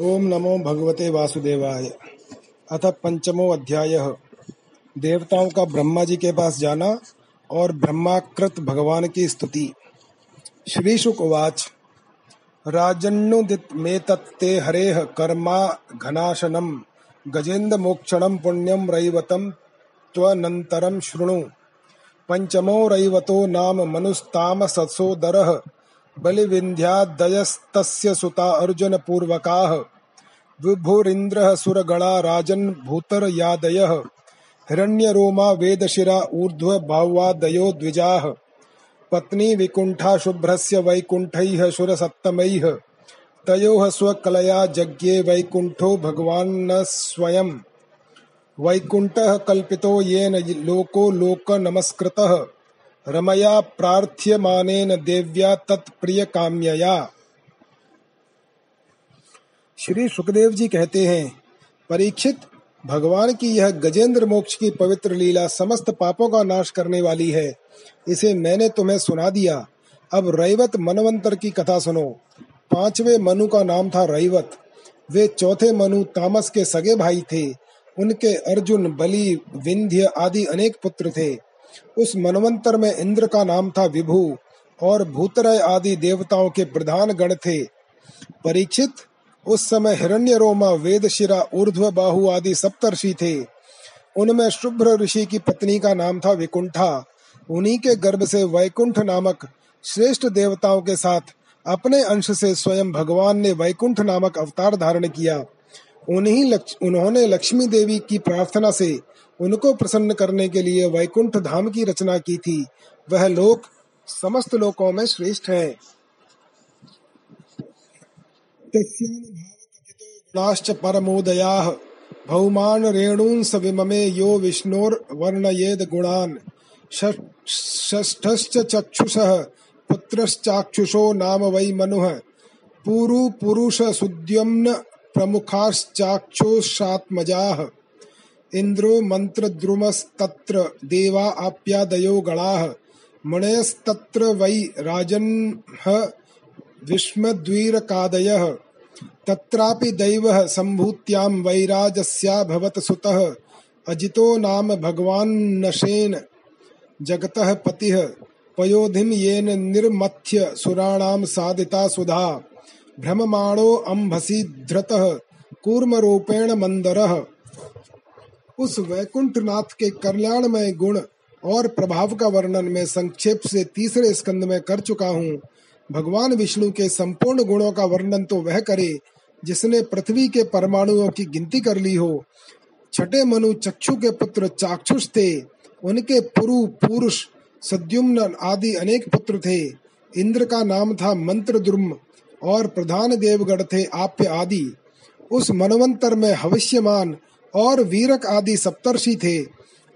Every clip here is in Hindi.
ओम नमो भगवते वासुदेवाय। अथ पंचमो अध्याय। देवताओं का ब्रह्मा जी के पास जाना और ब्रह्माकृत भगवान की स्तुति। श्री शुकवाच राजन्नुदित में तत्ते हरेह कर्मा घनाशनम, गजेन्द्र मोक्षणम पुण्यम रैवतम त्वनंतरम शृणु। पंचमो रैवतो नाम मनुस्ताम सत्सोदरः बलिविन्ध्यादयस्तस्य सुता अर्जुनपूर्वकाः। विभुरिन्द्रः सुरगणा राजन् भूतर्यादयः। हिरण्यरोमा वेदशिरा ऊर्ध्वभावादयो द्विजाः। पत्नी शुभ्रस्य वैकुण्ठैः सुरसत्तमैः तयोः स्वकलया जज्ञे वैकुण्ठो भगवान् स्वयं वैकुण्ठः कल्पितो येन लोको लोकनमस्कृतः। रमया प्रार्थ्यमानेन देव्या तत्प्रियकाम्यया। श्री सुखदेव जी कहते हैं, परीक्षित, भगवान की यह गजेंद्र मोक्ष की पवित्र लीला समस्त पापों का नाश करने वाली है। इसे मैंने तुम्हें सुना दिया। अब रैवत मनवंतर की कथा सुनो। पांचवे मनु का नाम था रैवत। वे चौथे मनु तामस के सगे भाई थे। उनके अर्जुन, बलि, विंध्य आदि अनेक पुत्र थे। उस मनवंतर में इंद्र का नाम था विभु और भूतरय आदि देवताओं के प्रधान गण थे। परीक्षित उस समय हिरण्य रोमा वेदशिरा ऊर्ध्व बाहु आदि सप्तर्षि थे। उनमें शुभ्र ऋषि की पत्नी का नाम था विकुंठा। उन्हीं के गर्भ से वैकुंठ नामक श्रेष्ठ देवताओं के साथ अपने अंश से स्वयं भगवान ने वैकुंठ नामक अवतार धारण किया। उन्हीं लक्ष, उन्होंने लक्ष्मी देवी की प्रार्थना से उनको प्रसन्न करने के लिए वैकुंठ धाम की रचना की थी। वह लोक, समस्त लोकों में श्रेष्ठ है। गुणाश्च परमोदया भौमान रेणूंस विममे यो विष्णोर वर्णयेद गुणान षष्ठश्च चक्षुषः, पुत्रश्चाक्षुषो नाम वै मनुः। पुरु पुरुष सुद्युम्न प्रमुखाश्चाक्षुषात्मजाः। इन्द्रो मन्त्रद्रुमस्तत्र देवा आप्यादयो गणाः। मुनयस्तत्र वै राजन्ह विस्मद्वीरकादयः तत्रापि दैवः सम्भूत्यां वैराजस्याभवत् सुतः। अजितो नाम भगवान्नशेन जगतः पतिः। पयोधिम येन निर्मथ्य सुराणां साधिता सुधा। भ्रममाणो अम्भसी धृतः। कूर्मरूपेण मन्दरः। उस वैकुंठ नाथ के कल्याणमय गुण और प्रभाव का वर्णन मैं संक्षेप से तीसरे स्कंद में कर चुका हूँ। भगवान विष्णु के संपूर्ण गुणों का वर्णन तो वह करे जिसने पृथ्वी के परमाणुओं की गिनती कर ली हो। छठे मनु चक्षु के पुत्र चाक्षुष थे। उनके पुरु पुरुष, सद्युम्न आदि अनेक पुत्र थे। इंद्र का नाम था मंत्र द्रुम और प्रधान देवगढ़ थे आप्य आदि। उस मनवंतर में हविष्यमान और वीरक आदि सप्तर्षि थे।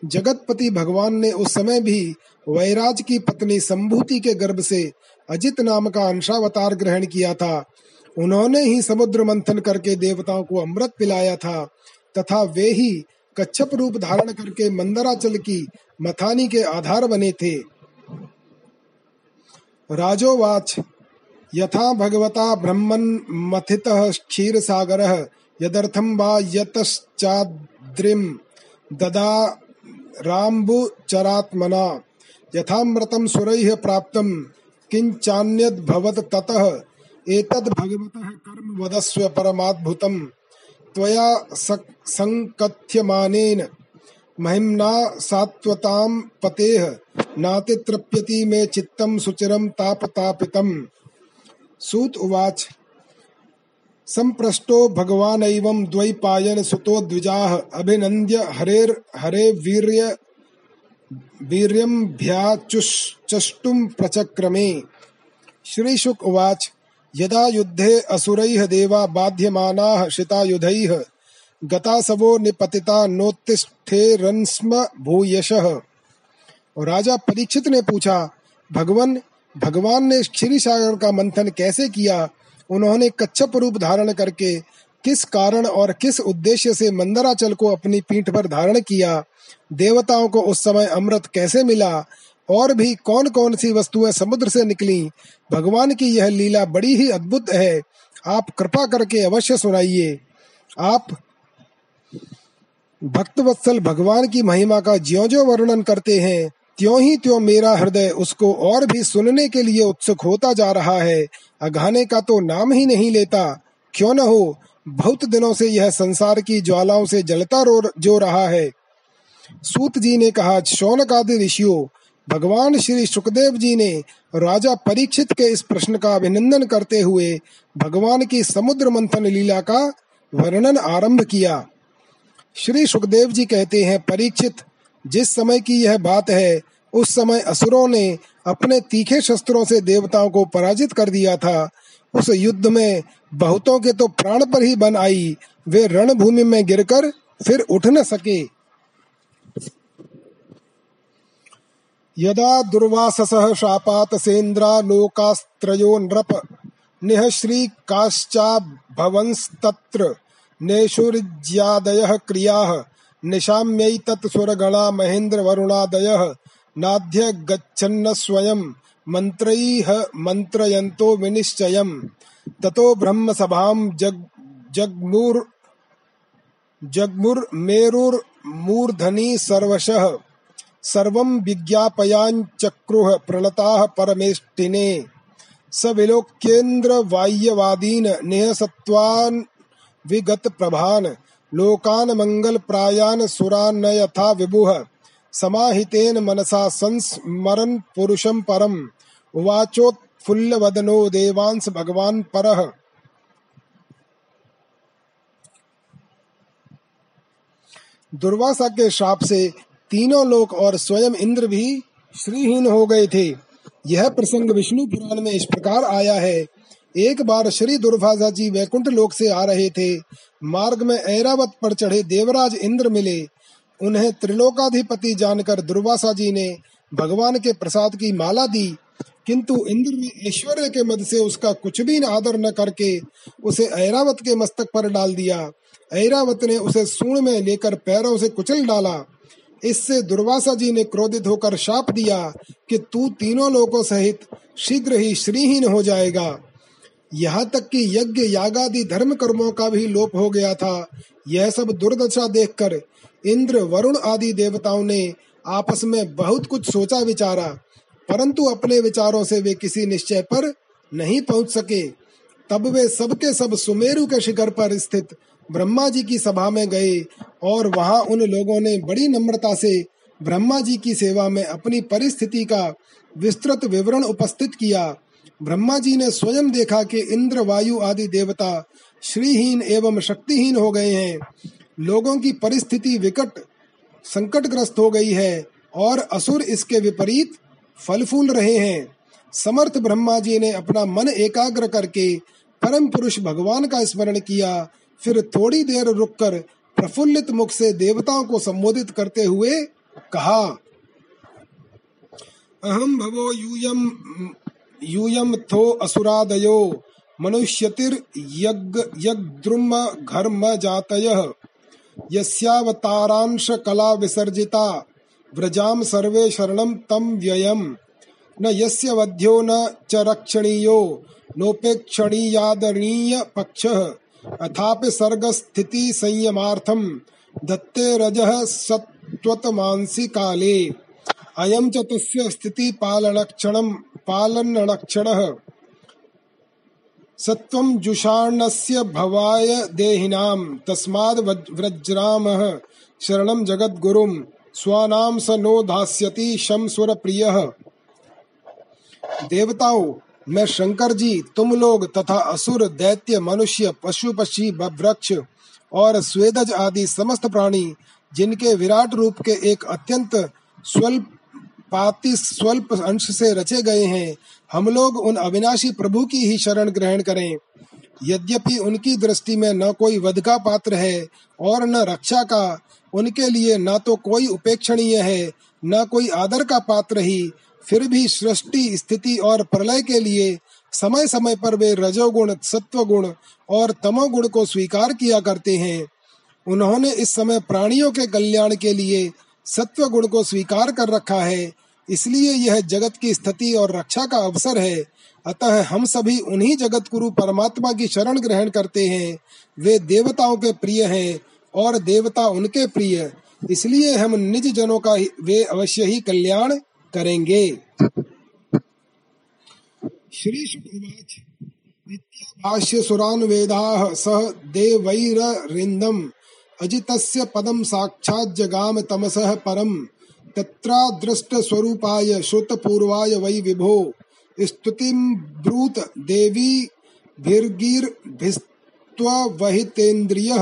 जगतपति भगवान ने उस समय भी वैराज की पत्नी संभूति के गर्भ से अजित नाम का अंशावतार ग्रहण किया था। उन्होंने ही समुद्र मंथन करके देवताओं को अमृत पिलाया था, तथा वे ही कच्छप रूप धारण करके मंदराचल की मथानी के आधार बने थे। राजोवाच, यथा भगवता ब्रह्मन् मथितः क्षीर सागर यदर्थं वा यतश्चाद्रिं ददाराम्बुचरात्मना यथामृतं सुरैः प्राप्तं किञ्चान्यद्भवत् ततः। एतद्भगवतः कर्म वदस्व परमाद्भुतं त्वया सङ्कथ्यमानेन महिम्ना सात्वतां पतेः। नातितृप्यति मे चित्तं सुचिरं तापतापितम्। सूत उवाच। संप्रष्टो भगवानैवं द्वैपायन सुतो द्विजाः अभिनन्द्य हरेर हरे वीर्य वीर्यम्भ्याचुष्टुं प्रचक्रमे। श्रीशुक उवाच, यदा युद्धे असुरैः देवा बाध्यमानाः शितायुधैः, गतासवो निपतिता नोत्तिष्ठेरन्स्म भूयशः। राजा परीक्षित ने पूछा, भगवान भगवान ने क्षीर सागर का मंथन कैसे किया? उन्होंने कच्छप रूप धारण करके किस कारण और किस उद्देश्य से मंदराचल को अपनी पीठ पर धारण किया, देवताओं को उस समय अमृत कैसे मिला, और भी कौन कौन सी वस्तुएँ समुद्र से निकली, भगवान की यह लीला बड़ी ही अद्भुत है। आप कृपा करके अवश्य सुनाइए। आप भक्तवत्सल भगवान की महिमा का ज्यो ज्यो वर्णन करते हैं त्यों ही त्यों मेरा हृदय उसको और भी सुनने के लिए उत्सुक होता जा रहा है। अघाने का तो नाम ही नहीं लेता। क्यों न हो? बहुत दिनों से यह संसार की ज्वालाओं से जलता रो, जो रहा है। सूत जी ने कहा शौनक आदि ऋषियों, भगवान श्री सुखदेव जी ने राजा परीक्षित के इस प्रश्न का अभिनंदन करते हुए भगवान की समुद्र मंथन लीला का वर्णन आरंभ किया। श्री सुखदेव जी कहते हैं, परीक्षित जिस समय की यह बात है, उस समय असुरों ने अपने तीखे शस्त्रों से देवताओं को पराजित कर दिया था। उस युद्ध में बहुतों के तो प्राण पर ही बन आई। वे रणभूमि में गिरकर फिर उठ न सके। यदा दुर्वाससः शापातसेन्द्रा लोकास्त्रयो नृप। निः श्रीकाश्चाभवंस्तत्र नेषुरिज्यादयः क्रियाः। निशाम्यैतत् सुरगणा महेन्द्रवरुणादयः नाध्य गच्छन्न स्वयं, मन्त्रैः मन्त्रयन्तो विनिश्चयम्। ततो ब्रह्मसभां जग, जग्मुर् जग्मुर्मेरुर्मूर्धनि सर्वशः। सर्वं विज्ञापयाञ्चक्रुः प्रणताः परमेष्टिने। स विलोक्येन्द्रवाह्यवादीन् निहसत्वान् विगतप्रभान्। लोकान् मङ्गलप्रायान् सुरान् न यथा विभुः। समाहितेन मनसा संस्मरन् पुरुषं परम्। उवाचोत्फुल्लवदनो देवांस भगवान परः। दुर्वासा के श्राप से तीनों लोक और स्वयं इंद्र भी श्रीहीन हो गए थे। यह प्रसंग विष्णु पुराण में इस प्रकार आया है एक बार श्री दुर्वासा जी वैकुंठ लोक से आ रहे थे। मार्ग में ऐरावत पर चढ़े देवराज इंद्र मिले। उन्हें त्रिलोकाधिपति जानकर दुर्वासा जी ने भगवान के प्रसाद की माला दी। किंतु इंद्र ने ऐश्वर्य के मद से उसका कुछ भी आदर न करके उसे ऐरावत के मस्तक पर डाल दिया। ऐरावत ने उसे सूण में लेकर पैरों से कुचल डाला। इससे दुर्वासा जी ने क्रोधित होकर शाप दिया कि तू तीनों लोगों सहित शीघ्र ही श्रीहीन हो जाएगा। यहाँ तक कि यज्ञ यागादि धर्म कर्मों का भी लोप हो गया था। यह सब दुर्दशा देखकर इंद्र, वरुण आदि देवताओं ने आपस में बहुत कुछ सोचा विचारा, परंतु अपने विचारों से वे किसी निश्चय पर नहीं पहुँच सके। तब वे सबके सब सुमेरु के शिखर पर स्थित ब्रह्मा जी की सभा में गए और वहाँ उन लोगों ने बड़ी नम्रता से ब्रह्मा जी की सेवा में अपनी परिस्थिति का विस्तृत विवरण उपस्थित किया। ब्रह्मा जी ने स्वयं देखा कि इंद्र, वायु आदि देवता श्रीहीन एवं शक्तिहीन हो गए हैं। लोगों की परिस्थिति विकट, संकटग्रस्त हो गई है और असुर इसके विपरीत फल फूल रहे हैं। समर्थ ब्रह्मा जी ने अपना मन एकाग्र करके परम पुरुष भगवान का स्मरण किया। फिर थोड़ी देर रुककर प्रफुल्लित मुख से देवताओं को संबोधित करते हुए कहा अहम भवो यूयम यूयम थो असुरादयो, मनुष्यतिर यज्ञद्रुम घर्म जातयः। यस्यावतारांश कला विसर्जिता, व्रजाम सर्वे शरणम तम व्ययम। न यस्य वध्यो न च रक्षणीयो, नोपेक्षणीयादरणीय पक्षः। अथापि सर्गस्थिति संयमार्थम, दत्ते रजः सत्वतमांसि काले। अयम च तस्य स्थिति पालनक्षणम पालनक्षणः सत्वं जुषाणस्य भवाय देहिनां तस्माद् व्रजरामः। शरणं जगद्गुरुं स्वानाम स नो धास्यति शम सुर प्रिय देवताओं, मैं शंकर जी तुम लोग तथा असुर, दैत्य, मनुष्य, पशु, पक्षी वृक्ष और स्वेदज आदि समस्त प्राणी, जिनके विराट रूप के एक अत्यंत स्वल्प पाति स्वल्प अंश से रचे गए हैं। हम लोग उन अविनाशी प्रभु की ही शरण ग्रहण करें। यद्यपि उनकी दृष्टि में न कोई वध का पात्र है और न रक्षा का, उनके लिए न तो कोई उपेक्षणीय है, न कोई आदर का पात्र ही। फिर भी सृष्टि, स्थिति और प्रलय के लिए समय समय पर वे रजोगुण सत्व गुण और तमोगुण को स्वीकार किया करते हैं। उन्होंने इस समय प्राणियों के कल्याण के लिए सत्व गुण को स्वीकार कर रखा है, इसलिए यह जगत की स्थिति और रक्षा का अवसर है। अतः हम सभी उन्हीं जगत गुरु परमात्मा की शरण ग्रहण करते हैं। वे देवताओं के प्रिय हैं और देवता उनके प्रिय, इसलिए हम निज जनों का वे अवश्य ही कल्याण करेंगे। श्री भाष्य सुरान वेदाः सह देवैररिन्दम्। अजितस्य पदम साक्षात् जगाम तमसः परम। तत्रादृष्ट स्वरूपाय श्रुत पूर्वाय वै विभो। स्तुतिम ब्रूत देवी भिर्गीर वहितेन्द्रिय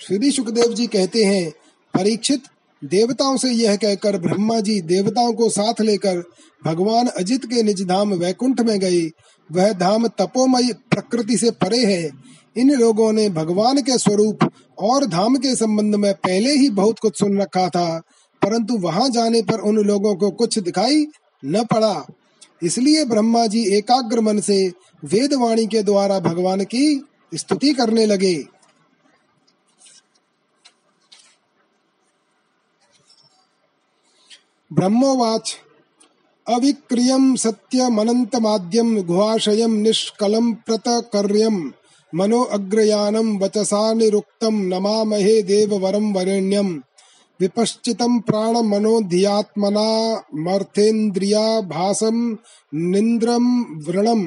श्री सुखदेव जी कहते हैं, परीक्षित, देवताओं से यह कहकर ब्रह्मा जी देवताओं को साथ लेकर भगवान अजित के निज धाम वैकुंठ में गए। वह धाम तपोमय प्रकृति से परे है। इन लोगों ने भगवान के स्वरूप और धाम के संबंध में पहले ही बहुत कुछ सुन रखा था, परंतु वहाँ जाने पर उन लोगों को कुछ दिखाई न पड़ा। इसलिए ब्रह्मा जी एकाग्र मन से वेद वाणी के द्वारा भगवान की स्तुति करने लगे। ब्रह्मोवाच अविक्रियम सत्यमनन्तमाद्यं गुहाशयं निष्कलं प्रतकर्यं मनो अग्रयानम वचसा निरुक्तं नमामहे देववरं वरेण्यं विपश्चितं प्राणमनोधियात्मना मर्थेन्द्रियाभासं निन्द्रं व्रणं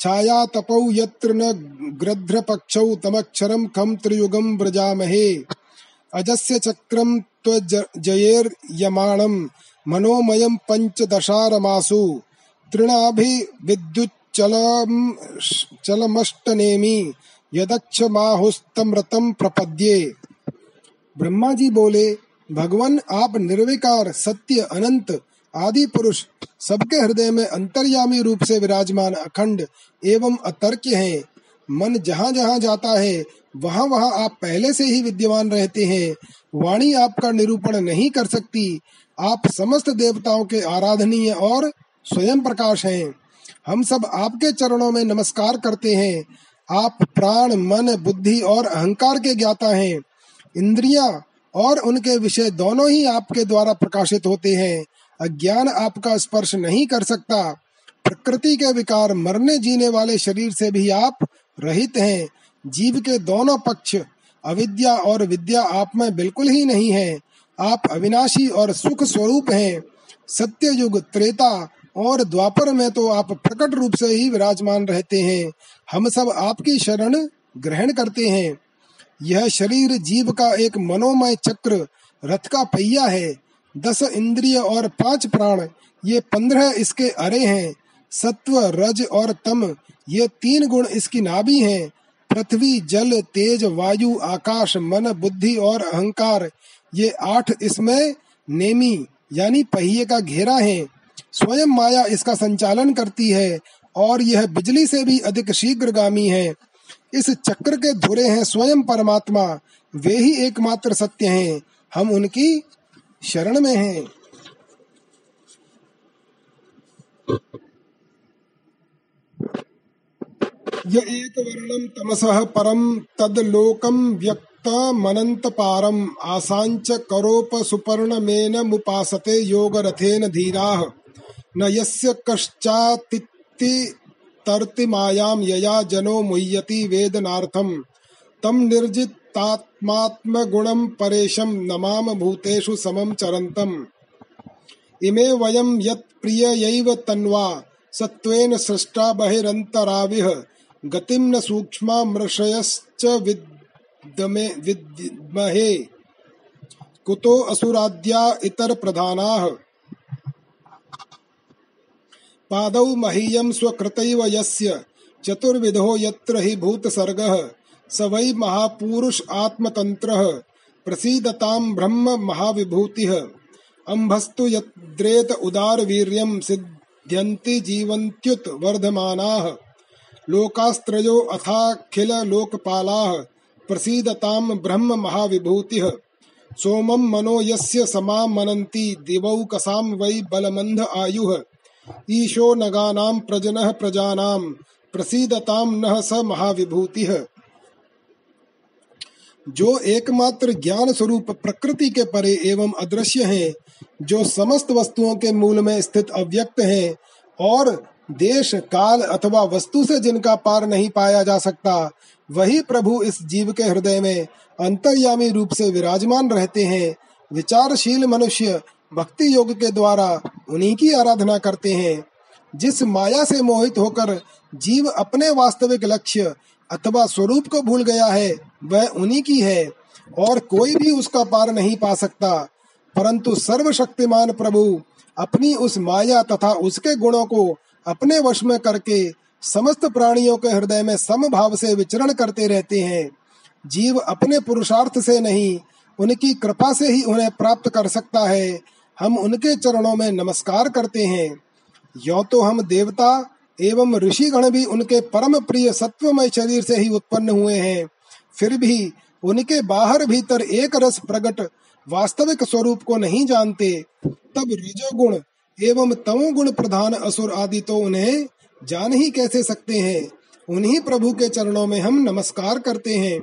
छाया तपौ यत्र न ग्रध्रपक्षौ तमक्षरं खं त्रियुगं व्रजामहे। अजस्य चक्रं त्वजयेर्यमाणं मनोमयं पञ्चदशारमासु तृणाभि विद्युच्चलमष्टनेमि यदक्ष माहुस्तमृतम प्रपद्ये। ब्रह्मा जी बोले, भगवान, आप निर्विकार, सत्य, अनंत, आदि पुरुष सबके हृदय में अंतर्यामी रूप से विराजमान अखंड एवं अतर्क्य हैं। मन जहाँ जहाँ जाता है, वहाँ वहाँ आप पहले से ही विद्यमान रहते हैं। वाणी आपका निरूपण नहीं कर सकती। आप समस्त देवताओं के आराधनीय और स्वयं प्रकाश हैं। हम सब आपके चरणों में नमस्कार करते हैं। आप प्राण, मन, बुद्धि और अहंकार के ज्ञाता हैं। इंद्रिया और उनके विषय दोनों ही आपके द्वारा प्रकाशित होते हैं। अज्ञान आपका स्पर्श नहीं कर सकता। प्रकृति के विकार मरने जीने वाले शरीर से भी आप रहित हैं। जीव के दोनों पक्ष, अविद्या और विद्या आप में बिल्कुल ही नहीं है। आप अविनाशी और सुख स्वरूप हैं सत्य युग त्रेता और द्वापर में तो आप प्रकट रूप से ही विराजमान रहते हैं। हम सब आपकी शरण ग्रहण करते हैं। यह शरीर जीव का एक मनोमय चक्र, रथ का पहिया है। दस इंद्रिय और पाँच प्राण, ये पंद्रह इसके अरे हैं। सत्व, रज और तम, ये तीन गुण इसकी नाभि हैं। पृथ्वी, जल, तेज, वायु, आकाश, मन, बुद्धि और अहंकार ये आठ इसमें नेमी, यानी पहिए का घेरा है। स्वयं माया इसका संचालन करती है और यह बिजली से भी अधिक शीघ्रगामी है। इस चक्र के धुरे हैं स्वयं परमात्मा। वे ही एकमात्र सत्य हैं। हम उनकी शरण में हैं। य एक वर्णम तमसः परम तद लोकम व्यक्त तमनन्तपारम् आसाञ्च करोप सुपर्णमेनमुपासते योगरथेन धीराः। न यस्य कश्चातित्ति तर्तिमायां यया जनो मुह्यति वेदनार्थं तं निर्जितात्मात्मगुणं परेशं नमाम भूतेषु समं चरन्तम्। इमे वयं यत्प्रिययैव तन्वा, सत्त्वेन सृष्टा बहिरन्तराविह। गतिं न सूक्ष्मामृषयश्च विद् विद्महे। कुतो असुराद्या इतर प्रधानाः। पादौ महीयं स्वकृतैव यस्य। चतुर्विधो यत्र हि भूतसर्गः। स वै महापुरुष आत्मतन्त्रः। प्रसीदतां ब्रह्म महाविभूतिः। अम्भस्तु यद्रेत उदारवीर्यं सिद्ध्यन्ति जीवन्त्युत वर्धमानाः। लोकास्त्रयो अथाखिल लोकपालाः प्रसीदताम ब्रह्म महाविभूति। सोमम मनो यस्य समामनन्ति दिवौकसां वै बलमन्ध आयुः। ईशो नगानां प्रजनः प्रजानां प्रसीदतां नः स महाविभूतिः। जो एकमात्र ज्ञान स्वरूप प्रकृति के परे एवं अदृश्य हैं, जो समस्त वस्तुओं के मूल में स्थित अव्यक्त हैं, और देश, काल अथवा वस्तु से जिनका पार नहीं पाया जा सकता वही प्रभु इस जीव के हृदय में अंतर्यामी रूप से विराजमान रहते हैं। विचारशील मनुष्य भक्ति योग के द्वारा उन्हीं की आराधना करते हैं। जिस माया से मोहित होकर जीव अपने वास्तविक लक्ष्य अथवा स्वरूप को भूल गया है, वह उन्हीं की है और कोई भी उसका पार नहीं पा सकता। परंतु सर्वशक्तिमान प्रभु अपनी उस माया तथा उसके गुणों को अपने वश में करके समस्त प्राणियों के हृदय में समभाव से विचरण करते रहते हैं। जीव अपने पुरुषार्थ से नहीं, उनकी कृपा से ही उन्हें प्राप्त कर सकता है। हम उनके चरणों में नमस्कार करते हैं। यो तो हम देवता एवं ऋषिगण भी उनके परम प्रिय सत्वमय शरीर से ही उत्पन्न हुए हैं। फिर भी उनके बाहर भीतर एक रस प्रकट वास्तविक स्वरूप को नहीं जानते, तब रजोगुण एवं तमोगुण प्रधान असुर आदि तो उन्हें जान ही कैसे सकते हैं? उन्हीं प्रभु के चरणों में हम नमस्कार करते हैं।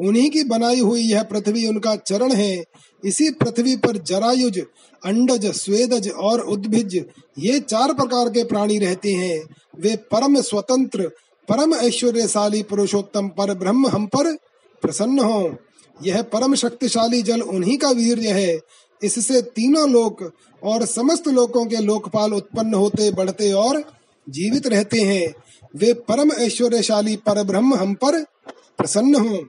उन्हीं की बनाई हुई यह पृथ्वी उनका चरण है। इसी पृथ्वी पर जरायुज, अंडज, स्वेदज और उद्भिज, ये चार प्रकार के प्राणी रहते हैं। वे परम स्वतंत्र, परम ऐश्वर्यशाली पुरुषोत्तम पर ब्रह्म हम पर प्रसन्न हो। यह परम शक्तिशाली जल उन्हीं का वीर्य है। इससे तीनों लोक और समस्त लोकों के लोकपाल उत्पन्न होते, बढ़ते और जीवित रहते हैं। वे परम ऐश्वर्यशाली पर ब्रह्म हम पर प्रसन्न हो।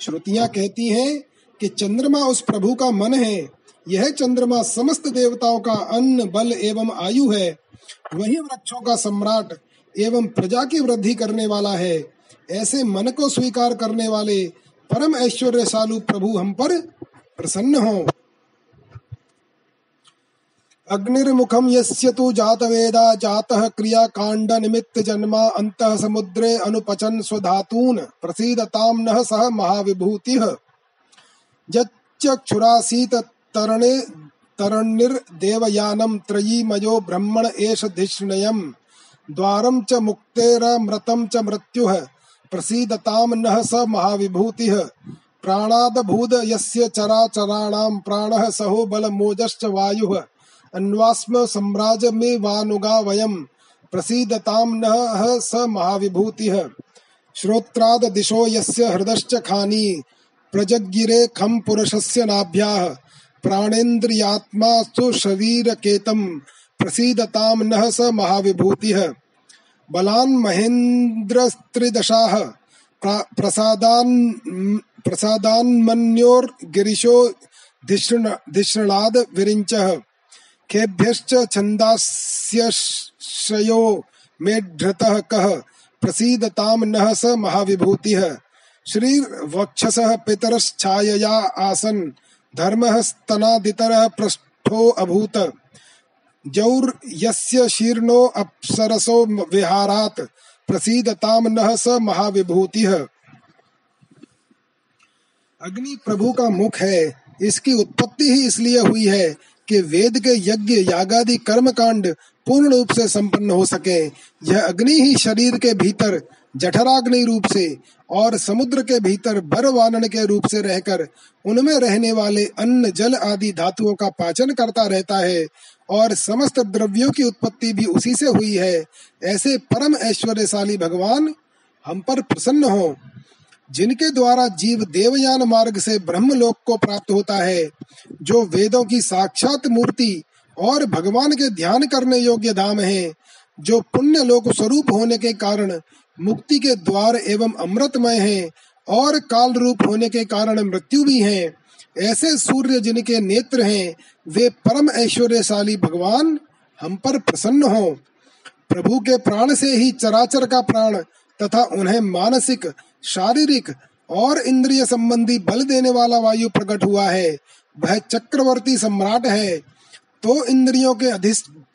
श्रुतियाँ कहती हैं कि चंद्रमा उस प्रभु का मन है। यह चंद्रमा समस्त देवताओं का अन्न, बल एवं आयु है। वही वृक्षों का सम्राट एवं प्रजा की वृद्धि करने वाला है। ऐसे मन को स्वीकार करने वाले परम ऐश्वर्यशालु प्रभु हम पर प्रसन्न हो। अग्निर्मुखम यस्य तु जातवेदा, जातः क्रियाकाण्ड निमित्त जन्मा अन्तः समुद्रे अनुपचन स्वधातून् प्रसीदतां नः सह महाविभूतिः। यच्चक्षुरासीत तरणे तरण्यर्देवयानं त्रयीमयो ब्रह्मण एष धिष्णयम् द्वारं च मुक्तेरमृतं च मृत्युः, प्रसीदतां नः स महाविभूतिः। प्राणादभूद यस्य चराचराणां प्राणः, सहो बलमोजश्च वायुः। अन्वास्म सम्राज में वानुगा वयम। प्रसीदताम न स महाविभूतिः। श्रोत्राद दिशो यस्य हृदश्च खानी। प्रजगिरे खम पुरुषस्य नाभ्याः। प्राणेन्द्रियात्मा सु शरीरकेतम। प्रसीदताम न स महाविभूतिः। बलान् महेन्द्रस्त्रिदशाः। प्रसादान् प्रसादान्मन्योर्गिरिशो धिषणाद विरिञ्चः। केभ्यश्च छन्दास्यश्रयो मेढ्रतः कः? प्रसीदतां नः स महाविभूतिः। श्रीर्वक्षसः पितरश्छायया आसन्। धर्मः स्तनादितरः पृष्ठो अभूत। जौर्यस्य शीर्णो अप्सरसो विहारात्। प्रसीदतां नः स महाविभूतिः। अग्नि प्रभु का मुख है। इसकी उत्पत्ति ही इसलिए हुई है कि वेद के यज्ञ यागादि कर्म कांड पूर्ण रूप से संपन्न हो सके। यह अग्नि ही शरीर के भीतर, जठराग्नि रूप से और समुद्र के भीतर वानन के रूप से रहकर उनमें रहने वाले अन्न, जल आदि धातुओं का पाचन करता रहता है और समस्त द्रव्यों की उत्पत्ति भी उसी से हुई है। ऐसे परम ऐश्वर्यशाली भगवान हम पर प्रसन्न हो। जिनके द्वारा जीव देवयान मार्ग से ब्रह्म लोक को प्राप्त होता है, जो वेदों की साक्षात मूर्ति और भगवान के ध्यान करने योग्य धाम है, जो पुण्य लोक स्वरूप होने के कारण मुक्ति के द्वार एवं अमृतमय है और काल रूप होने के कारण मृत्यु भी है, ऐसे सूर्य जिनके नेत्र हैं, वे परम ऐश्वर्यशाली भगवान हम पर प्रसन्न हो। प्रभु के प्राण से ही चराचर का प्राण तथा उन्हें मानसिक शारीरिक और इंद्रिय संबंधी बल देने वाला वायु प्रकट हुआ है। वह चक्रवर्ती सम्राट है। तो इंद्रियों के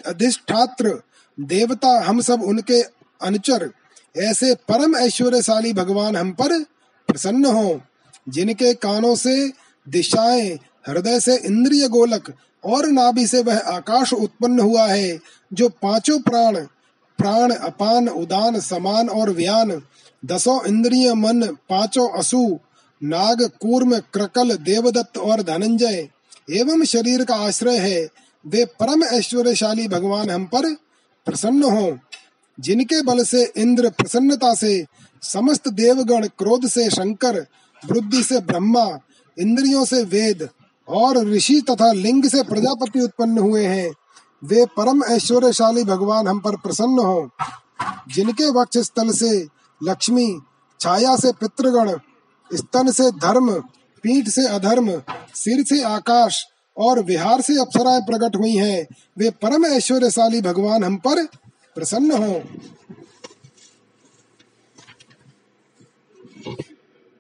अधिष्ठात्र, देवता हम सब उनके अनुचर, ऐसे परम ऐश्वर्यशाली भगवान हम पर प्रसन्न हो, जिनके कानों से, दिशाएँ, हृदय से इंद्रिय गोलक और नाभि से वह आकाश उत्पन्न हुआ है, जो पाँचों प्राण प्राण अपान, उदान, समान और व्यान दसों इंद्रिय मन, पाँचों असु, नाग, कूर्म क्रकल देवदत्त और धनंजय, एवं शरीर का आश्रय है। वे परम ऐश्वर्यशाली भगवान हम पर प्रसन्न हो। जिनके बल से इंद्र प्रसन्नता से, समस्त देवगण क्रोध से शंकर बुद्धि से ब्रह्मा, इंद्रियों से वेद और ऋषि तथा लिंग से प्रजापति उत्पन्न हुए हैं। वे परम ऐश्वर्यशाली भगवान हम पर प्रसन्न हो। जिनके वक्ष स्थल से लक्ष्मी, छाया से पितृगण, स्तन से धर्म, पीठ से अधर्म, सिर से आकाश और विहार से अप्सराएँ प्रकट हुई हैं। वे परम ऐश्वर्यशाली भगवान हम पर प्रसन्न हो।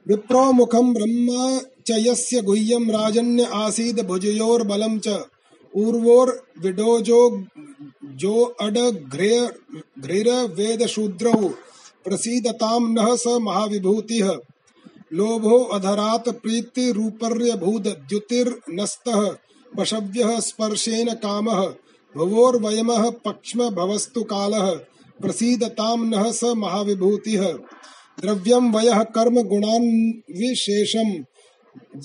विप्रो मुखम ब्रह्म च गुह्यम राजन्य आसीद भुजयोर्बलं च। उर्वोर विडोजो जो अड घृर वेद शूद्रौ प्रसीदताम नः स महाविभूतिः। लोभो अधरात प्रीति रूपर्य भूत द्युतिर्नस्तः पशव्यः स्पर्शेन कामः। भुवोर्वयमः पक्ष्म भवस्तु कालः। प्रसीदताम नः स महाविभूतिः। द्रव्यम वयः कर्म गुणान् विशेषम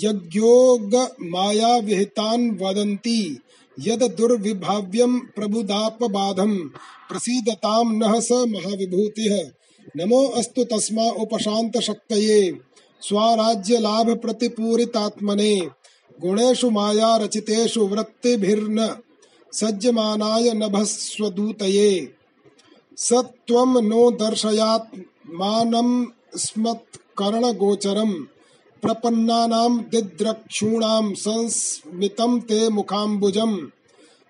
यज्ञोग माया विहितान् वदन्ति। यद दुर्विभाव्यम प्रबुदापबाधम प्रसीदताम नः स महाविभूतिः। नमो अस्तु तस्मा उपशांत शक्तये स्वराज्य लाभ प्रतिपूरितात्मने गुणेशु माया रचितेषु वृत्तिभिर्न सज्जमानाय नभस्वदूतये। सत्वं नो दर्शयात्मानं स्मत्कर्णगोचरम् प्रपन्नानां दिद्रक्षूणां संस्मितं ते मुखाम्बुजम्,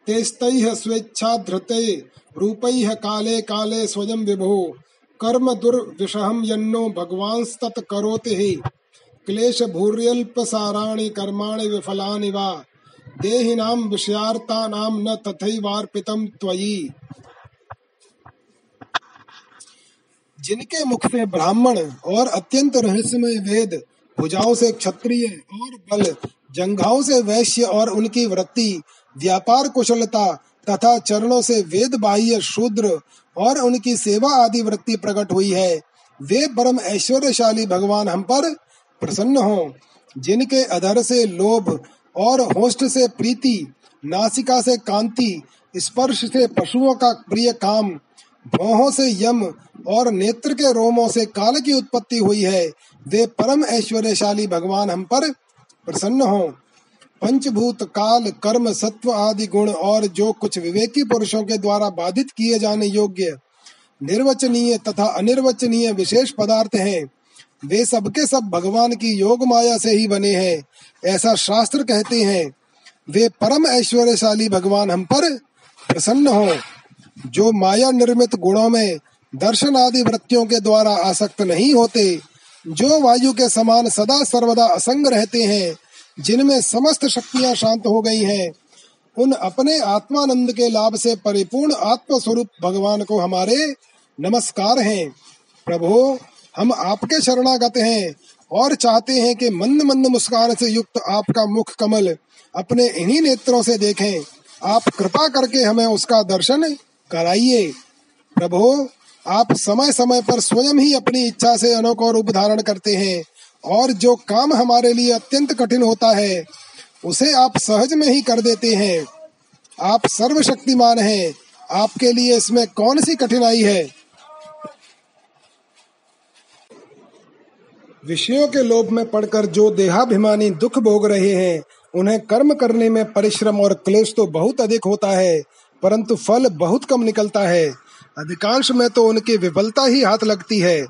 तेस्तैः स्वेच्छाधृते, रूपैः काले काले स्वयं विभो। कर्म दुर्विषहम यन्नो भगवांस्तत् करोति हि। क्लेश भूर्यल्पसाराणि कर्माणि विफलानि वा। देहिनां विषयार्तानां न तथैवार्पितं त्वयि। जिनके मुख से ब्राह्मण और अत्यंत रहस्यमय वेद, भुजाओं से क्षत्रिय और बल, जंघाओं से वैश्य और उनकी वृत्ति, व्यापार कुशलता तथा चरणों से वेद बाह्य शूद्र और उनकी सेवा आदि वृत्ति प्रकट हुई है। वे परम ऐश्वर्यशाली भगवान हम पर प्रसन्न हो, जिनके अधर से लोभ और होष्ट से प्रीति, नासिका से कांति, स्पर्श से पशुओं का प्रिय काम, भौहों से यम और नेत्र के रोमों से काल की उत्पत्ति हुई है, वे परम ऐश्वर्यशाली भगवान हम पर प्रसन्न हो। पंचभूत काल, कर्म, सत्व आदि गुण और जो कुछ विवेकी पुरुषों के द्वारा बाधित किए जाने योग्य, निर्वचनीय तथा अनिर्वचनीय विशेष पदार्थ हैं, वे सबके सब भगवान की योग माया से ही बने हैं, ऐसा शास्त्र कहते हैं। वे परम ऐश्वर्यशाली भगवान हम पर प्रसन्न हो, जो माया निर्मित गुणों में दर्शन आदि वृत्तियों के द्वारा आसक्त नहीं होते, जो वायु के समान सदा सर्वदा असंग रहते हैं जिनमें समस्त शक्तियाँ शांत हो गई हैं, उन अपने आत्मानंद के लाभ से परिपूर्ण आत्म स्वरूप भगवान को हमारे नमस्कार हैं। प्रभु, हम आपके शरणागत हैं और चाहते हैं कि मंद मंद मुस्कान से युक्त आपका मुख कमल अपने इन्हीं नेत्रों से देखें। आप कृपा करके हमें उसका दर्शन कराइए। प्रभु, आप समय समय पर स्वयं ही अपनी इच्छा से अनोखा रूप धारण करते हैं। और जो काम हमारे लिए अत्यंत कठिन होता है, उसे आप सहज में ही कर देते हैं। आप सर्वशक्तिमान हैं। आपके लिए इसमें कौन सी कठिनाई है? विषयों के लोभ में पड़कर जो देहाभिमानी दुख भोग रहे हैं, उन्हें कर्म करने में परिश्रम और क्लेश तो बहुत अधिक होता है, परंतु फल बहुत कम निकलता है। अधिकांश में तो उनकी विफलता ही हाथ लगती है,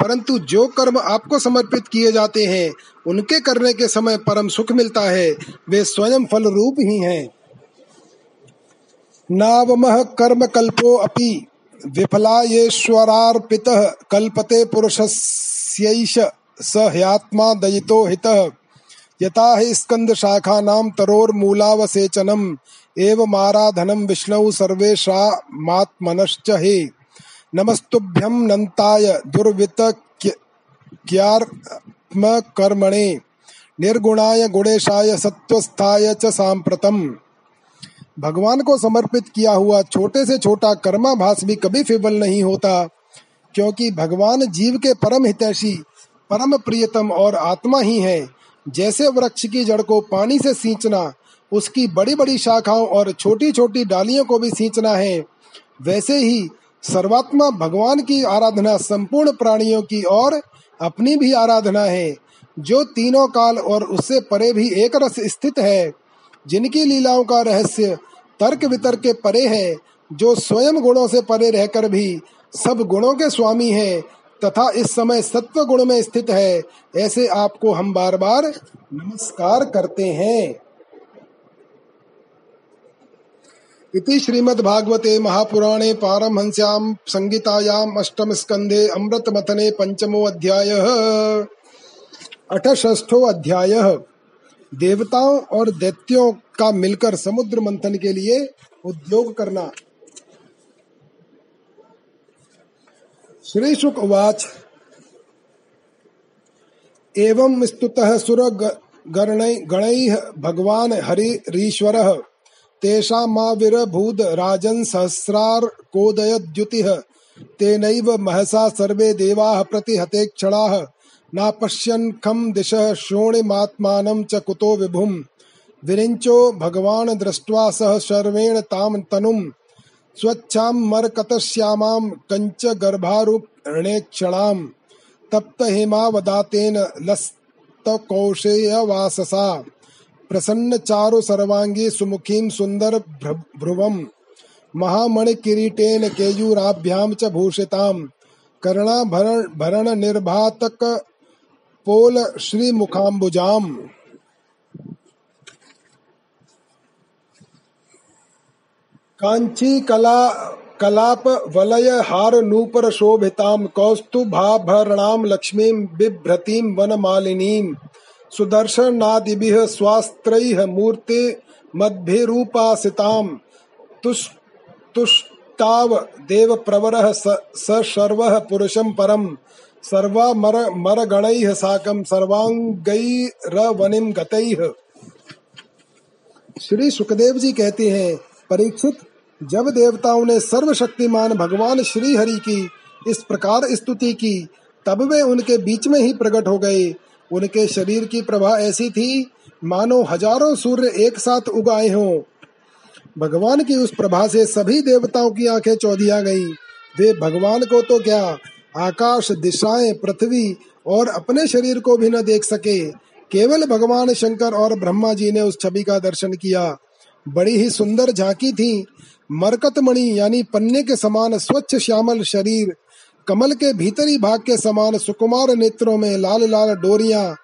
परंतु जो कर्म आपको समर्पित किए जाते हैं, उनके करने के समय परम सुख मिलता है, वे स्वयं फल रूप ही हैं। नावमः कर्म कल्पो अपि, विफलायेश्वरार्पित कल्पते पुरुषस्यैष स ह्यात्मा दयितो हितः। यथा हि स्कंद शाखा नाम तरोर मूलावसेचनम एव माराधनम विष्णु सर्वेशा मात्मनश्च हे। नमस्तुभ्यं नन्ताय दुर्वित कर्मणे निर्गुणाय गुणेशाय सत्वस्थाय च सांप्रतम भगवान को समर्पित किया हुआ छोटे से छोटा कर्मा कर्माभास भी कभी फिबल नहीं होता, क्योंकि भगवान जीव के परम हितैषी, परम प्रियतम और आत्मा ही है। जैसे वृक्ष की जड़ को पानी से सींचना, उसकी बड़ी बड़ी शाखाओं और छोटी छोटी डालियों को भी सींचना है, वैसे ही सर्वात्मा भगवान की आराधना संपूर्ण प्राणियों की और अपनी भी आराधना है, जो तीनों काल और उससे परे भी एक रस स्थित है, जिनकी लीलाओं का रहस्य तर्क वितर्क के परे है, जो स्वयं गुणों से परे रहकर भी सब गुणों के स्वामी है तथा इस समय सत्व गुण में स्थित है, ऐसे आपको हम बार बार नमस्कार करते हैं। इति श्रीमद्भागवते महापुराणे अष्टम स्कंधे अमृत मथने पंचमो अध्याय अठष्ठो अध्याय देवताओं और दैत्यों का मिलकर समुद्र मंथन के लिए उद्योग करना। श्री शुक उवाच एवं स्तुतः सुर गणैः भगवान हरिरीश्वरः तेषामाविरभूद राजन् सहस्रार कोदयद्युतिः तेनैव महसा सर्वे देवाः प्रतिहते क्षणाः नापश्यन् खं दिशः श्रोणिमात्मानं च कुतो विभुम्। विरिञ्चो भगवान् दृष्ट्वा सह शर्वेण तां तनुम्। स्वच्छां मरकतश्यामां कञ्च गर्भारूपिणेक्षणां तप्तहेमावदातेन लस्तकौशेयवाससा, प्रसन्न चारु सर्वांगी सुमुखीं सुंदर भ्रुवम महामणि किरीटेन केयूराभ्याम च भूषिताम कर्णाभरण भरण निर्भातक पोल श्री कांची कला कलाप वलय हार नूपर शोभिताम कौस्तुभाभरणाम लक्ष्मीं बिभ्रतीं वनमालिनीं। सुदर्शनादिभिः स्वास्त्रैः तुष् तुष्टाव देव प्रवरः स, स शर्वः पुरुषं परं सर्वा मर मरगणैः साकं सर्वांगैरवनिं गतैः। श्री सुखदेव जी कहते हैं परीक्षित जब देवताओं ने सर्वशक्तिमान भगवान श्री हरि की इस प्रकार स्तुति की, तब वे उनके बीच में ही प्रकट हो गए। उनके शरीर की प्रभा ऐसी थी, मानो हज़ारों सूर्य एक साथ उगाए हों। भगवान की उस प्रभा से सभी देवताओं की आँखें चौधिया गईं। वे भगवान को तो क्या आकाश, दिशाएँ, पृथ्वी और अपने शरीर को भी न देख सके। केवल भगवान शंकर और ब्रह्मा जी ने उस छवि का दर्शन किया। बड़ी ही सुंदर झांकी थी। मरकत मणि, यानी पन्ने के समान स्वच्छ श्यामल शरीर, कमल के भीतरी भाग के समान सुकुमार नेत्रों में लाल लाल डोरिया,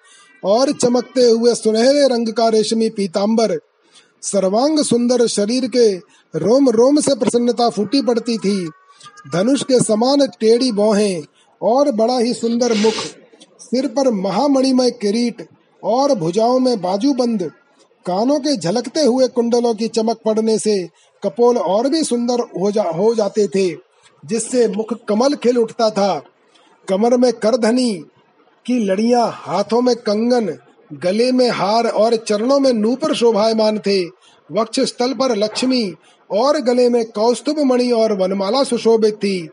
और चमकते हुए सुनहरे रंग का रेशमी पीताम्बर सर्वांग सुंदर शरीर के रोम रोम से प्रसन्नता फूटी पड़ती थी। धनुष के समान टेढ़ी बोहें, और बड़ा ही सुंदर मुख। सिर पर महामणिमय किरीट, और भुजाओं में बाजूबंद। कानों के झलकते हुए कुंडलों की चमक पड़ने से कपोल और भी सुंदर हो जा, हो जाते थे, जिससे मुख कमल खिल उठता था। कमर में करधनी की लड़ियाँ, हाथों में कंगन, गले में हार और चरणों में नूपर शोभायमान थे। वक्ष स्थल पर लक्ष्मी और गले में कौस्तुभ मणि और वनमाला सुशोभित थी।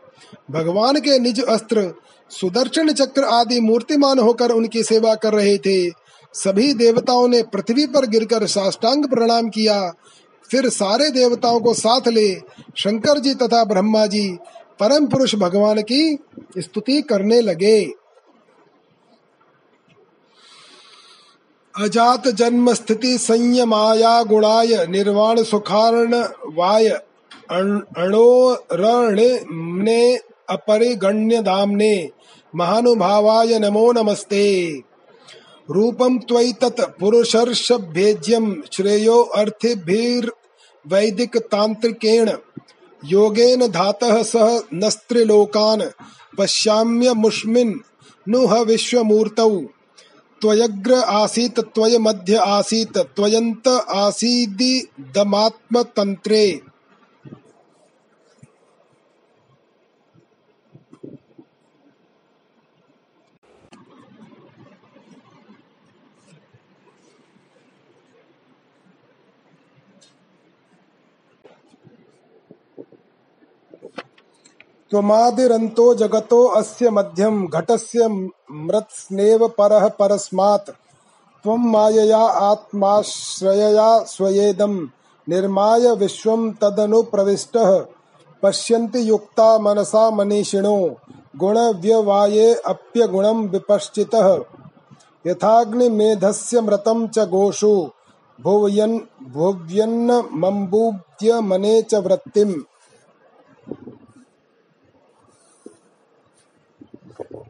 भगवान के निज अस्त्र, सुदर्शन चक्र आदि मूर्तिमान होकर उनकी सेवा कर रहे थे। सभी देवताओं ने पृथ्वी पर गिरकर साष्टांग प्रणाम किया। फिर सारे देवताओं को साथ ले शंकर जी तथा ब्रह्मा जी, परम पुरुष भगवान की स्तुति करने लगे। अजात जन्म स्थिति संयमाया गुणाय, निर्वाण सुखार्ण वाय अणोरणे अपरिगण्य धामने महानुभावाय नमो नमस्ते। रूपम त्वयि तत् पुरुषर्षभेज्यम श्रेयो अर्थभिर्वैदिक तांत्रिकेण योगेन धातः सह नस्त्रिलोकान् पश्याम्यमुष्मिन् नुह विश्वमूर्तौ। त्वयग्र आसीत् त्वय मध्य आसीत्, त्वयन्त आसीदिदमात्मतन्त्रे। त्वमादिरन्तो जगतो अस्य मध्यम घटस्य मृत्स्नेव परः परस्मात्। त्वं मायया आत्माश्रयया स्वयेदं निर्माय विश्वं तदनुप्रविष्टः। पश्यन्ति युक्ता मनसा मनीषिणो, गुणव्यवाये अप्यगुणं विपश्चितः। यथाग्निमेधस्य मृतं च गोषु, भुवयन् भुव्यन्नमम्बूद्य मने च वृत्तिम्।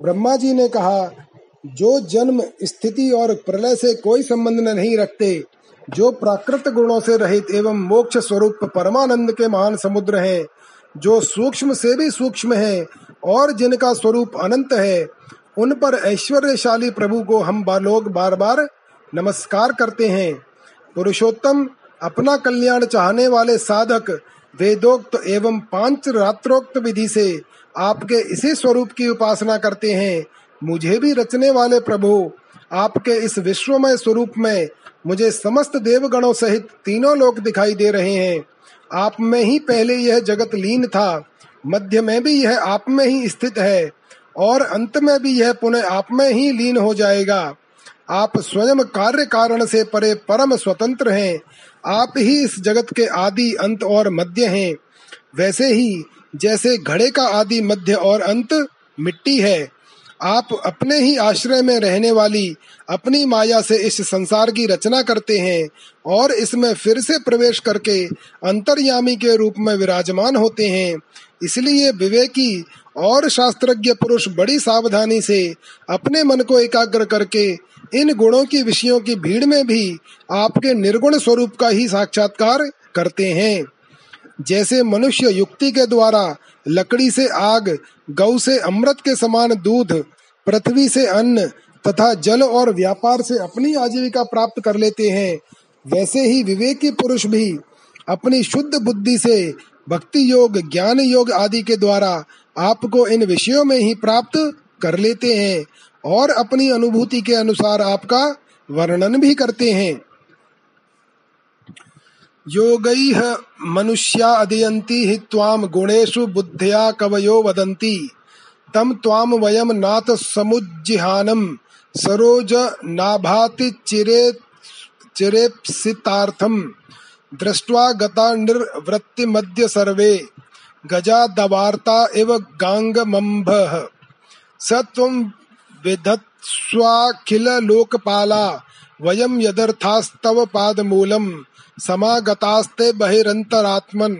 ब्रह्मा जी ने कहा, जो जन्म स्थिति और प्रलय से कोई संबंध नहीं रखते, जो प्राकृत गुणों से रहित एवं मोक्ष स्वरूप परमानंद के महान समुद्र हैं, जो सूक्ष्म से भी सूक्ष्म है और जिनका स्वरूप अनंत है, उन पर ऐश्वर्यशाली प्रभु को हम लोग बार बार नमस्कार करते हैं। पुरुषोत्तम, अपना कल्याण चाहने वाले साधक, वेदोक्त एवं पाँच रात्रोक्त विधि से आपके इसी स्वरूप की उपासना करते हैं। मुझे भी रचने वाले प्रभु, आपके इस विश्वमय स्वरूप में मुझे समस्त देवगणों सहित तीनों लोक दिखाई दे रहे हैं। आप में ही पहले यह जगत लीन था, मध्य में भी यह आप में ही स्थित है, और अंत में भी यह पुनः आप में ही लीन हो जाएगा। आप स्वयं कार्य कारण से परे परम स्वतंत्र हैं। आप ही इस जगत के आदि, अंत और मध्य हैं। वैसे ही जैसे घड़े का आदि मध्य और अंत मिट्टी है। आप अपने ही आश्रय में रहने वाली अपनी माया से इस संसार की रचना करते हैं और इसमें फिर से प्रवेश करके अंतर्यामी के रूप में विराजमान होते हैं। इसलिए विवेकी और शास्त्रज्ञ पुरुष बड़ी सावधानी से अपने मन को एकाग्र करके इन गुणों की विषयों की भीड़ में भी आपके निर्गुण स्वरूप का ही साक्षात्कार करते हैं। जैसे मनुष्य युक्ति के द्वारा लकड़ी से आग, गौ से अमृत के समान दूध, पृथ्वी से अन्न तथा जल और व्यापार से अपनी आजीविका प्राप्त कर लेते हैं, वैसे ही विवेकी पुरुष भी अपनी शुद्ध बुद्धि से भक्ति योग, ज्ञान योग आदि के द्वारा आपको इन विषयों में ही प्राप्त कर लेते हैं और अपनी अनुभूति के अनुसार आपका वर्णन भी करते हैं। योगैः मनुष्या अदयन्ति हि त्वां गुणेषु बुद्ध्या कवयो वदन्ति। तं त्वां वयं नाथ समुज्जिहानं सरोज नाभाति चिरे चिरेप्सितार्थं। दृष्ट्वा गता निर्वृत्तिमद्य सर्वे गजादवार्ता इव गाङ्गमम्भः। स त्वं विधत्स्वाखिल लोकपाला वयं यदर्थास्तव पादमूलम्। समागतास्ते बहिरन्तरात्मन्।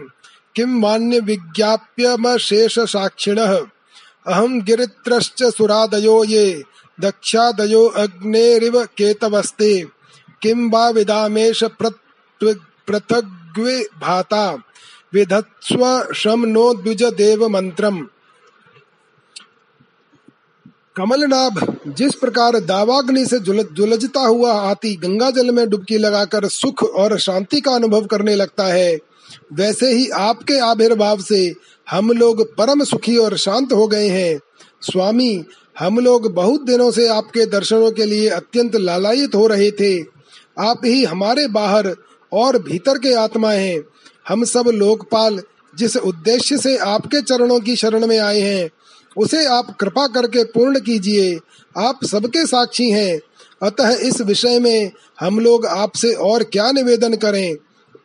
किं मान्य विज्ञाप्यमशेष साक्षिणः अहं गिरित्रश्च सुरादयो ये, दक्षादयो अग्नेरिव केतवस्ते। किं वा विदामेश पृथग्वे भाता विधत्स्व शम नो द्विज देव मंत्रम कमलनाभ, जिस प्रकार दावाग्नि से जुलझता हुआ हाथी गंगा जल में डुबकी लगाकर सुख और शांति का अनुभव करने लगता है, वैसे ही आपके आविर्भाव से हम लोग परम सुखी और शांत हो गए हैं। स्वामी, हम लोग बहुत दिनों से आपके दर्शनों के लिए अत्यंत लालायित हो रहे थे। आप ही हमारे बाहर और भीतर के आत्मा हैं। हम सब लोकपाल, जिस उद्देश्य से आपके चरणों की शरण में आए हैं उसे आप कृपा करके पूर्ण कीजिए। आप सबके साक्षी हैं। अतः इस विषय में हम लोग आपसे और क्या निवेदन करें?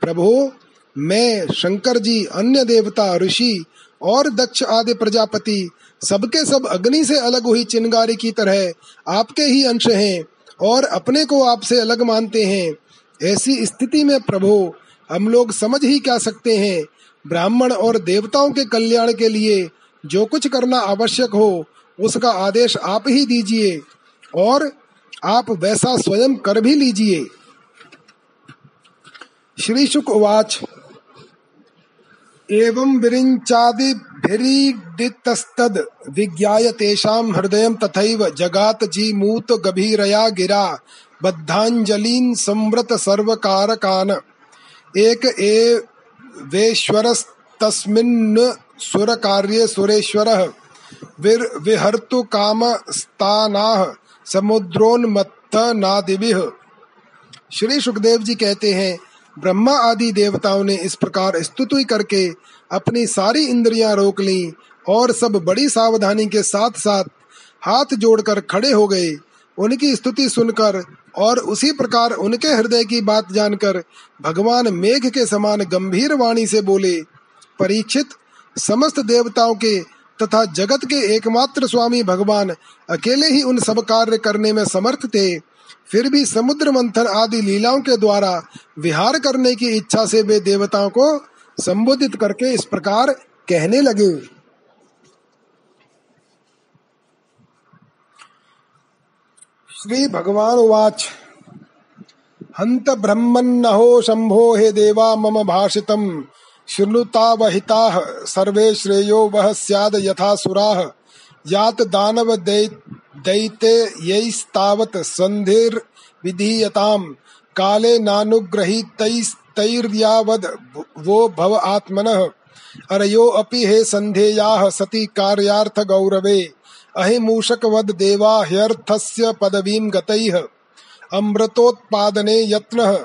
प्रभु, मैं शंकर जी अन्य देवता, ऋषि और दक्ष आदि प्रजापति, सबके सब अग्नि से अलग हुई चिंगारी की तरह आपके ही अंश हैं और अपने को आपसे अलग मानते हैं। ऐसी स्थिति में प्रभु, हम लोग समझ ही क्या सकते हैं? ब्राह्मण और देवताओं के कल्याण के लिए जो कुछ करना आवश्यक हो, उसका आदेश आप ही दीजिए और आप वैसा स्वयं कर भी लीजिए। श्री शुक उवाच एवं विरिञ्चादिभिरीडितस्तद् विज्ञाय तेषां हृदयं तथैव जगात जीमूत गभीरया गिरा बद्धाञ्जलीन् संवृत सर्वकारकान्। एक एवेश्वरस्तस्मिन् सुरकार्ये सुरेश्वरः विर विहर्तु कामस्तानाः समुद्रोन्मत्त नादिभिः श्री सुखदेव जी कहते हैं, ब्रह्मा आदि देवताओं ने इस प्रकार स्तुति करके अपनी सारी इंद्रियाँ रोक ली और सब बड़ी सावधानी के साथ साथ हाथ जोड़कर खड़े हो गए। उनकी स्तुति सुनकर और उसी प्रकार उनके हृदय की बात जानकर भगवान मेघ के समान गंभीर वाणी से बोले, परीक्षित समस्त देवताओं के तथा जगत के एकमात्र स्वामी भगवान अकेले ही उन सब कार्य करने में समर्थ थे, फिर भी समुद्र मंथन आदि लीलाओं के द्वारा विहार करने की इच्छा से वे देवताओं को संबोधित करके इस प्रकार कहने लगे। श्री भगवान उवाच, हंत ब्रह्मन्नहो शंभो हे देवा मम भाषितम्। शृणुतावहिताः सर्वे श्रेयो वह स्याद यथा सुराः। यात दानव दैते यैस्तावत् विधीयताम्। काले नानुग्रहीतैस्तैर्यावद् वो भव आत्मनः। अरयो अपि हे संधेयाः सति कार्यार्थ गौरवे अहिमूषकवद देवा ह्यर्थस्य पदवीं गतैः। अमृतोत्पादने यत्नः।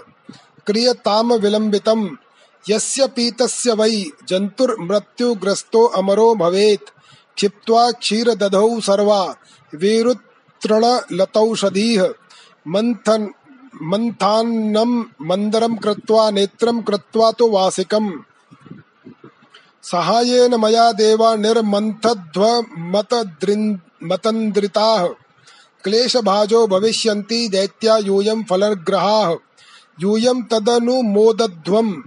क्रियताम विलंबितम् यस्य पीतस्य वै जन्तुर्मृत्युग्रस्तो अमरो भवेत्। क्षिप्त्वा क्षीरदधौ सर्वा वीरुत्तृणलतौषधीः। मन्थन, मन्थान्नं मन्दरं कृत्वा, नेत्रं कृत्वा तु वासिकम्। सहायेन मया देवा निर्मन्थध्वमतन्द्रिताः क्लेशभाजो भविष्यन्ति दैत्या यूयं फलग्रहाः यूयं तदनुमोदध्वम्।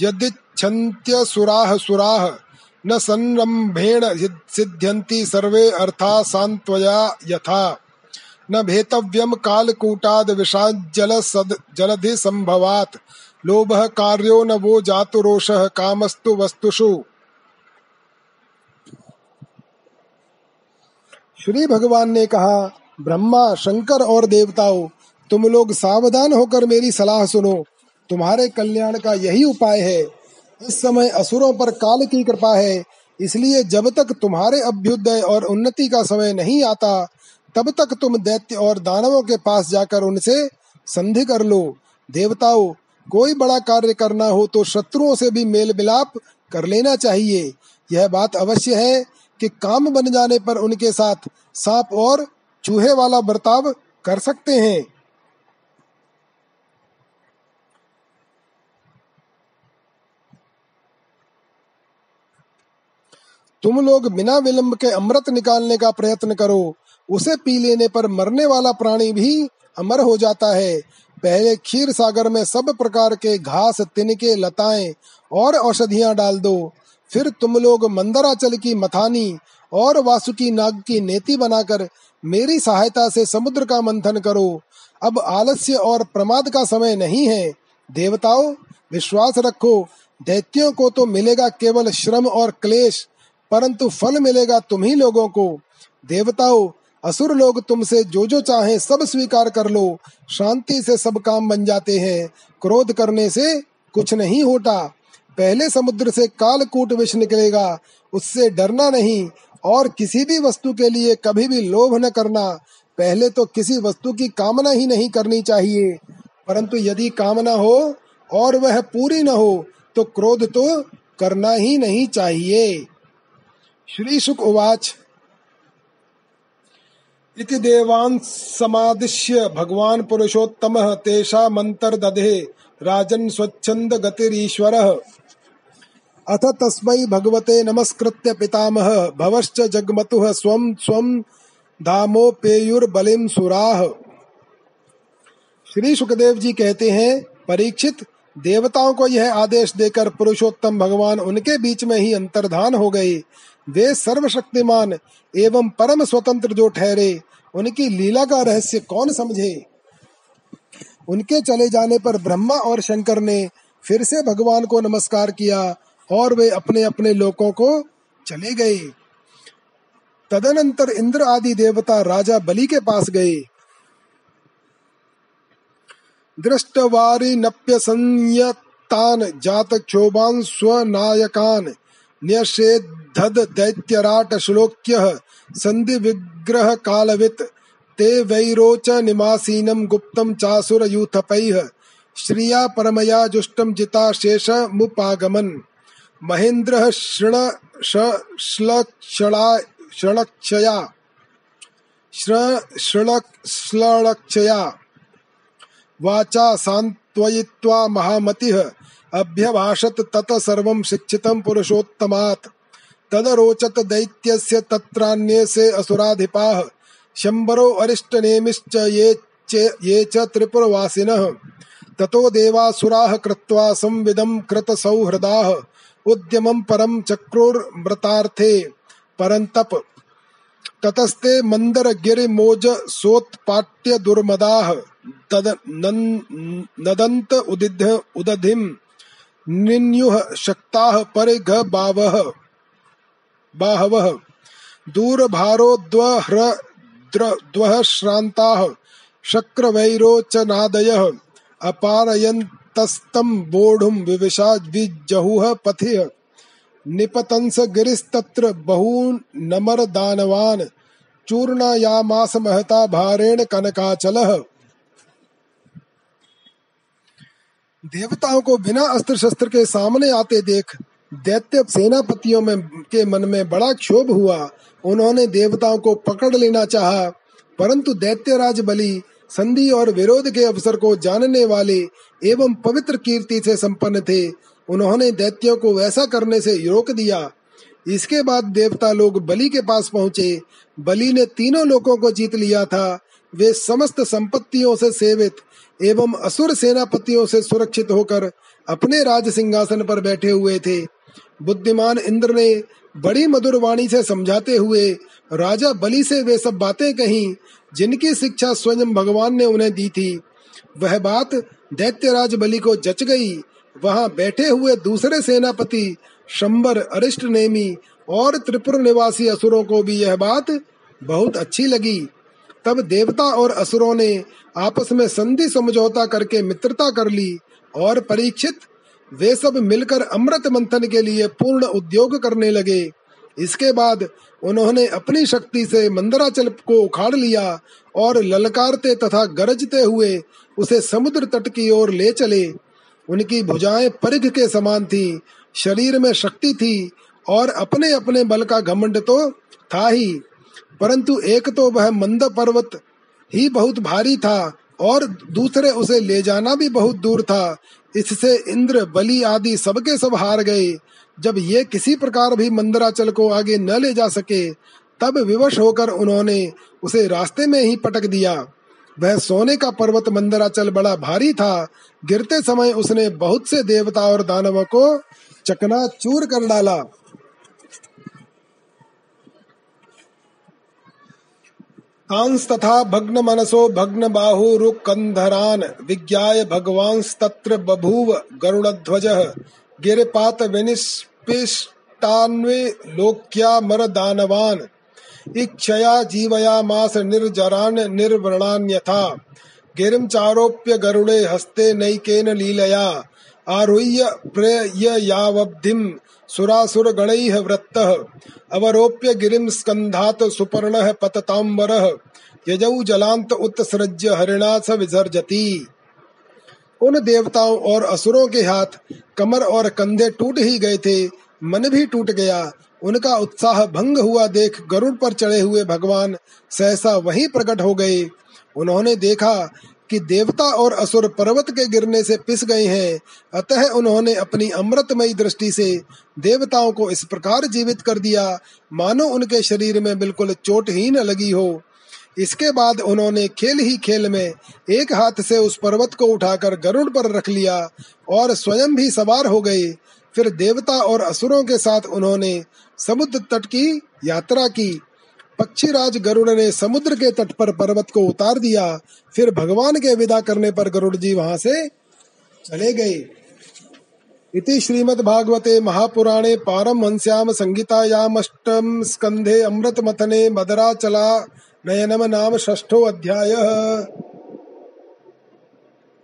यदिच्छन्त्यसुराः सुराः न संरम्भेण सिद्ध्यन्ति सर्वे अर्था सान्त्वया यथा। न भेतव्यम कालकूटाद विषाज्जल जलधि संभवात। लोभः कार्यो न वो जातुरोषः कामस्तु वस्तुषु। श्री भगवान ने कहा, ब्रह्मा, शंकर और देवताओं, तुम लोग सावधान होकर मेरी सलाह सुनो। तुम्हारे कल्याण का यही उपाय है। इस समय असुरों पर काल की कृपा है। इसलिए जब तक तुम्हारे अभ्युदय और उन्नति का समय नहीं आता, तब तक तुम दैत्य और दानवों के पास जाकर उनसे संधि कर लो। देवताओं, कोई बड़ा कार्य करना हो तो शत्रुओं से भी मेल मिलाप कर लेना चाहिए। यह बात अवश्य है कि काम बन जाने पर उनके साथ सांप और चूहे वाला बर्ताव कर सकते हैं। तुम लोग बिना विलंब के अमृत निकालने का प्रयत्न करो। उसे पी लेने पर मरने वाला प्राणी भी अमर हो जाता है। पहले खीर सागर में सब प्रकार के घास, तिनके, लताएँ और औषधियाँ डाल दो। फिर तुम लोग मंदराचल की मथानी और वासुकी नाग की नेति बनाकर मेरी सहायता से समुद्र का मंथन करो। अब आलस्य और प्रमाद का समय नहीं है। देवताओं, विश्वास रखो। दैत्यों को तो मिलेगा केवल श्रम और क्लेश। परंतु फल मिलेगा तुम्ही लोगों को। देवताओं, असुर लोग तुमसे जो जो चाहे सब स्वीकार कर लो। शांति से सब काम बन जाते हैं। क्रोध करने से कुछ नहीं होता। पहले समुद्र से कालकूट विष निकलेगा। उससे डरना नहीं। और किसी भी वस्तु के लिए कभी भी लोभ न करना। पहले तो किसी वस्तु की कामना ही नहीं करनी चाहिए। परंतु यदि कामना हो और वह पूरी न हो तो क्रोध तो करना ही नहीं चाहिए। श्री सुख उवाच इति देवान् समादिश्य भगवान पुरुषोत्तम, तेषा मंत्र दधे, राजन स्वच्छंद गतिरीश्वरः। अथ तस्मै भगवते नमस्कृत्य पितामह, भवश्च जगमतुः स्वं स्वं धामोपेयुर्बलिम सुराह श्री सुखदेव जी कहते हैं, परीक्षित, देवताओं को यह आदेश देकर पुरुषोत्तम भगवान उनके बीच में ही अंतर्धान हो गए। वे सर्वशक्तिमान एवं परम स्वतंत्र जो ठहरे, उनकी लीला का रहस्य कौन समझे? उनके चले जाने पर ब्रह्मा और शंकर ने फिर से भगवान को नमस्कार किया और वे अपने अपने लोकों को चले गए। तदनंतर इंद्र आदि देवता राजा बलि के पास गए। दृष्टवारी नप्य संयतान जात क्षोभान स्वनायकान न्यषेधद दैत्यराट श्लोक्य संधि विग्रह कालवित ते वैरोच निमासीनम गुप्तम चासुर यूथपैः श्रिया परमया जुष्टम जिता शेष मुपागमन। महेन्द्रः शृण श्लक्षया। श्लक्षया। वाचा सान्त्वयित्वा महामतिः अभ्यभाषत तत सर्वं शिक्षितं पुरुषोत्तमात्। तदरोचत दैत्यस्य तत्रान्ये से असुराधिपाः। शम्बरो अरिष्टनेमिश्च ये च ये च त्रिपुरवासिनः। ततो देवासुराः कृत्वा संविदं कृतसौहृदाः। उद्यमं परं चक्रुर्मृतार्थे। परन्तप ततस्ते मन्दरगिरिमोज सोत्पाट्य दुर्मदाः तद नदन्त उदिध उदधिम। निन्युः शक्ताः परिघ बावः बाहवः। दूरभारोद्वह्र श्रान्ताः शक्रवैरोचनादयः। अपारयन्तस्तं वोढुं विविशा निपतंस गिरिस्तत्र बहून्नमरदानवान्। चूर्णयामास महता भारेण कनकाचलः। देवताओं को बिना अस्त्र शस्त्र के सामने आते देख, दैत्य सेनापतियों में, के मन में बड़ा क्षोभ हुआ। उन्होंने देवताओं को पकड़ लेना चाहा, परंतु दैत्यराज बलि संधि और विरोध के अवसर को जानने वाले एवं पवित्र कीर्ति से संपन्न थे। उन्होंने दैत्यों को वैसा करने से रोक दिया। इसके बाद देवता लोग बलि के पास पहुँचे। बलि ने तीनों लोगों को जीत लिया था। वे समस्त संपत्तियों से सेवित एवं असुर सेनापतियों से सुरक्षित होकर अपने राज सिंहासन पर बैठे हुए थे। बुद्धिमान इंद्र ने बड़ी मधुर वाणी से समझाते हुए राजा बलि से वे सब बातें कही, जिनकी शिक्षा स्वयं भगवान ने उन्हें दी थी, वह बात दैत्यराज बलि को जच गई। वहाँ बैठे हुए दूसरे सेनापति शंबर अरिष्ट नेमी और त्रिपुर निवासी असुरों को भी यह बात बहुत अच्छी लगी। तब देवता और असुरों ने आपस में संधि समझौता करके मित्रता कर ली और परीक्षित। वे सब मिलकर अमृत मंथन के लिए पूर्ण उद्योग करने लगे। इसके बाद उन्होंने अपनी शक्ति से मंदराचल को उखाड़ लिया और ललकारते तथा गरजते हुए उसे समुद्र तट की ओर ले चले। उनकी भुजाएँ परिघ के समान थी, शरीर में शक्ति थी और अपने अपने बल का घमंड तो था ही। परंतु एक तो वह मंद पर्वत ही बहुत भारी था और दूसरे उसे ले जाना भी बहुत दूर था। इससे इंद्र, बलि आदि सबके सब हार गए। जब ये किसी प्रकार भी मंदराचल को आगे न ले जा सके, तब विवश होकर उन्होंने उसे रास्ते में ही पटक दिया। वह सोने का पर्वत मंदराचल बड़ा भारी था। गिरते समय उसने बहुत से देवता और दानवों को चकना चूर कर डाला। तांस्तथा भग्न मनसो भग्न बाहुरुकंधरान विज्ञाय भगवांस्तत्र बभूव गरुड़ध्वज गिरपात विनिष्पिष्टान्वे लोक्या मर दानवान इच्छया जीवयामास निर्जरान निर्वृणान्यथा गिरिम चारोप्य गरुड़े हस्ते नैकेन लीलया। आरुह्य प्रेययावब्धिम सुरासुर गणैः वृत्तः। अवरोप्य गिरिं स्कन्धात् सुपर्णः पतताम्बरः। यजौ जलांत उत्सृज्य हरिणा स विसर्जती। उन देवताओं और असुरों के हाथ कमर और कंधे टूट ही गए थे। मन भी टूट गया। उनका उत्साह भंग हुआ देख गरुड़ पर चढ़े हुए भगवान सहसा वहीं प्रकट हो गए। उन्होंने देखा कि देवता और असुर पर्वत के गिरने से पिस गए हैं। अतः उन्होंने अपनी अमृतमयी दृष्टि से देवताओं को इस प्रकार जीवित कर दिया, मानो उनके शरीर में बिल्कुल चोट ही न लगी हो। इसके बाद उन्होंने खेल ही खेल में एक हाथ से उस पर्वत को उठाकर गरुड़ पर रख लिया और स्वयं भी सवार हो गए। फिर देवता और असुरों के साथ उन्होंने समुद्र तट की यात्रा की। पक्षीराज गरुड़ ने समुद्र के तट पर पर्वत को उतार दिया। फिर भगवान के विदा करने पर गरुड़ जी वहाँ से चले गए। इति श्रीमद्भागवते महापुराणे पारम पारमहंस्याम संहितायामष्टम स्कंधे अमृत मथने मदरा चला नयनम नाम ष्ठो अध्यायः।